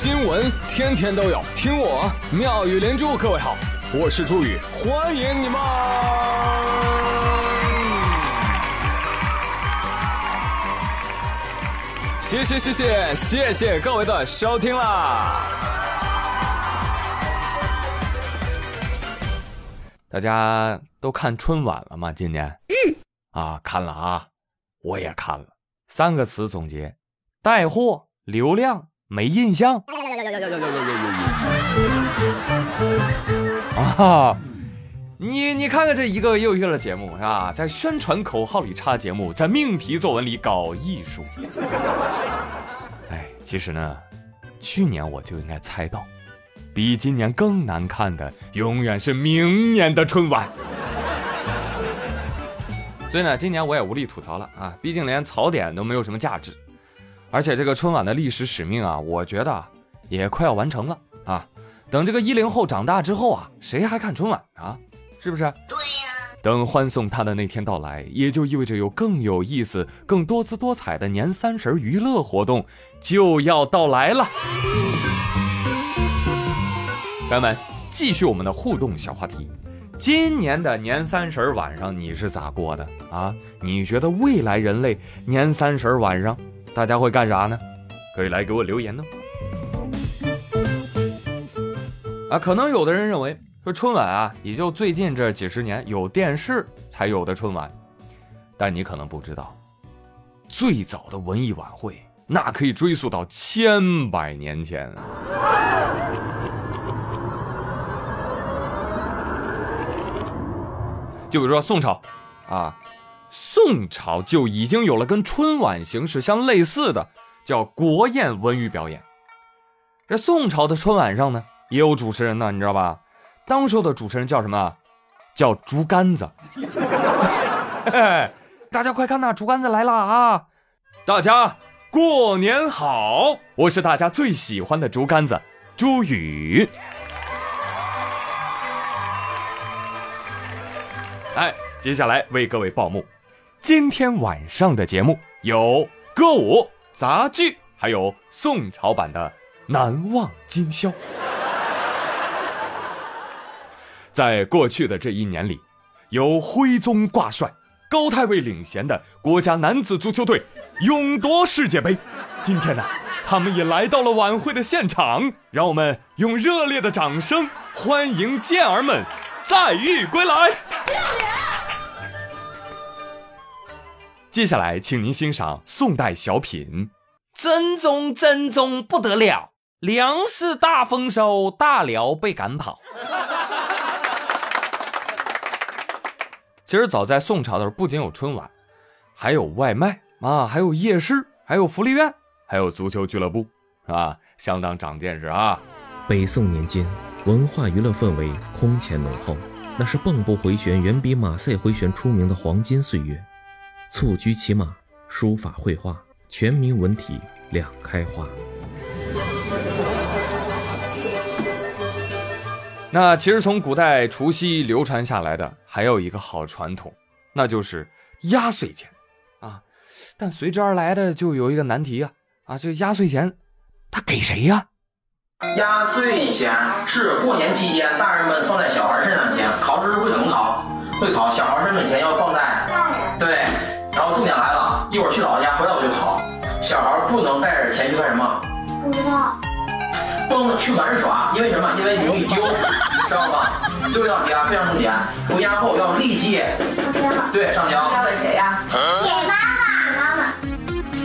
新闻天天都有，听我妙语连珠。各位好，我是朱宇，欢迎你们！谢谢谢谢谢谢各位的收听啦！大家都看春晚了吗？今年？嗯。啊，看了啊，我也看了。三个词总结：带货、流量、没印象。啊，你你看看这一个又一个的节目是吧？在宣传口号里插节目，在命题作文里搞艺术。哎，其实呢，去年我就应该猜到，比今年更难看的永远是明年的春晚。所以呢，今年我也无力吐槽了啊，毕竟连槽点都没有什么价值，而且这个春晚的历史使命啊，我觉得也快要完成了啊。等这个一零后长大之后啊，谁还看春晚啊？是不是？对呀。等欢送他的那天到来，也就意味着有更有意思、更多姿多彩的年三十娱乐活动就要到来了。朋友们，继续我们的互动小话题。今年的年三十晚上你是咋过的啊？你觉得未来人类年三十晚上大家会干啥呢？可以来给我留言呢。啊，可能有的人认为说春晚啊，也就最近这几十年有电视才有的春晚，但你可能不知道，最早的文艺晚会那可以追溯到千百年前。就比如说宋朝，啊，宋朝就已经有了跟春晚形式相类似的叫国宴文娱表演。这宋朝的春晚上呢，也有主持人呢，你知道吧？当时的主持人叫什么？叫竹竿子。大家快看呐，竹竿子来了啊！大家过年好，我是大家最喜欢的竹竿子朱宇。哎，接下来为各位报幕，今天晚上的节目有歌舞、杂剧，还有宋朝版的《难忘今宵》。在过去的这一年里，由徽宗挂帅、高太尉领衔的国家男子足球队勇夺世界杯。今天呢，他们也来到了晚会的现场，让我们用热烈的掌声欢迎健儿们载誉归来。接下来，请您欣赏宋代小品。真宗真宗不得了，粮食大丰收，大辽被赶跑。其实早在宋朝的时候，不仅有春晚，还有外卖啊，还有夜市，还有福利院，还有足球俱乐部，是吧？相当长见识啊！北宋年间，文化娱乐氛围空前浓厚，那是蚌埠回旋远比马赛回旋出名的黄金岁月。蹴鞠骑马，书法绘画，全民文体两开花。那其实从古代除夕流传下来的还有一个好传统，那就是压岁钱啊。但随之而来的就有一个难题啊啊，这压岁钱他给谁呀？压岁钱是过年期间大人们放在小孩身上的钱，考试会怎么考？会考小孩身上钱要放在对。重点来了，一会儿去姥姥家回来我就考。小孩不能带着钱去干什么？不知道。不能去玩耍，因为什么？因为容易丢，知道吧？最后一道题啊，非常重点，回家后要立即上交。对，上交。交给谁呀？给妈妈。妈妈。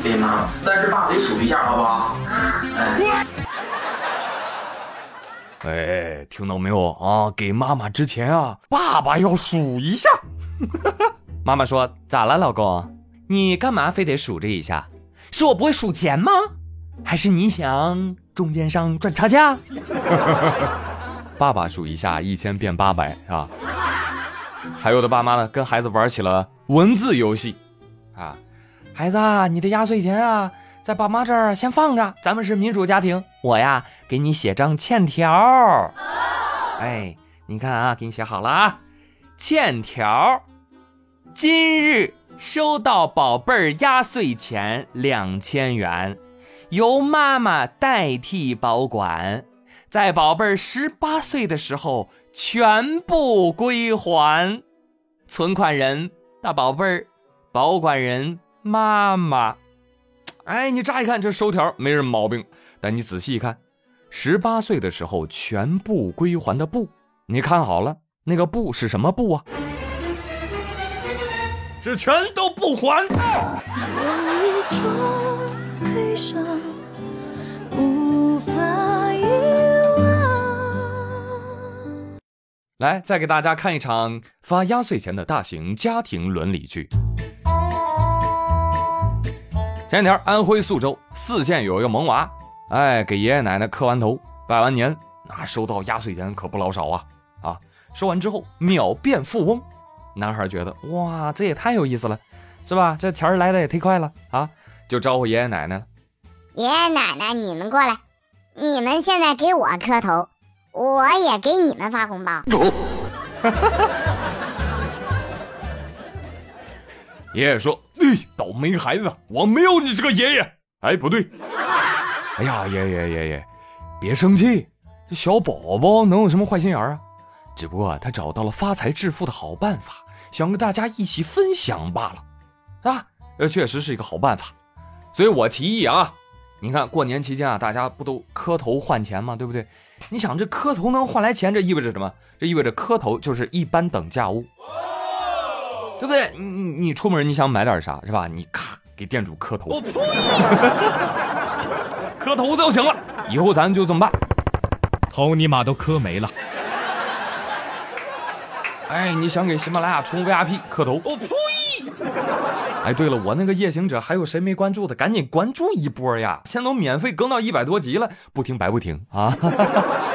给妈妈，但是爸得数一下，好不好？啊。哎。哎，听到没有啊？给妈妈之前啊，爸爸要数一下。妈妈说：“咋了，老公？你干嘛非得数这一下？是我不会数钱吗？还是你想中间商赚差价？”爸爸数一下，一千变八百，是吧？还有的爸妈呢，跟孩子玩起了文字游戏，啊，孩子，啊你的压岁钱啊，在爸妈这儿先放着，咱们是民主家庭，我呀，给你写张欠条。哎，你看啊，给你写好了啊，欠条。今日收到宝贝儿压岁钱两千元，由妈妈代替保管，在宝贝儿十八岁的时候全部归还。存款人大宝贝儿，保管人妈妈。哎，你乍一看这收条没什么毛病，但你仔细一看，十八岁的时候全部归还的不，你看好了，那个不是什么不啊？是全都不还。来，再给大家看一场发压岁钱的大型家庭伦理剧。前天，安徽宿州泗县有一个萌娃，哎，给爷爷奶奶磕完头、拜完年，那收到压岁钱可不老少啊！啊，收完之后秒变富翁。男孩觉得哇，这也太有意思了，是吧？这钱来的也忒快了啊！就招呼爷爷奶奶了。爷爷奶奶，你们过来，你们现在给我磕头，我也给你们发红包。爷爷说：“哎，倒霉孩子，我没有你这个爷爷。”哎，不对。哎呀，爷爷爷爷，别生气，这小宝宝能有什么坏心眼啊？只不过他找到了发财致富的好办法，想跟大家一起分享罢了，是吧？这确实是一个好办法，所以我提议啊，你看过年期间啊，大家不都磕头换钱吗？对不对？你想这磕头能换来钱，这意味着什么？这意味着磕头就是一般等价物，对不对？你你你出门你想买点啥是吧？你咔给店主磕头，磕头就行了。以后咱就这么办，头你妈都磕没了。哎，你想给喜马拉雅充 VIP 磕头？我呸！哎，对了，我那个夜行者还有谁没关注的？赶紧关注一波呀！现在都免费更到一百多集了，不听白不听啊！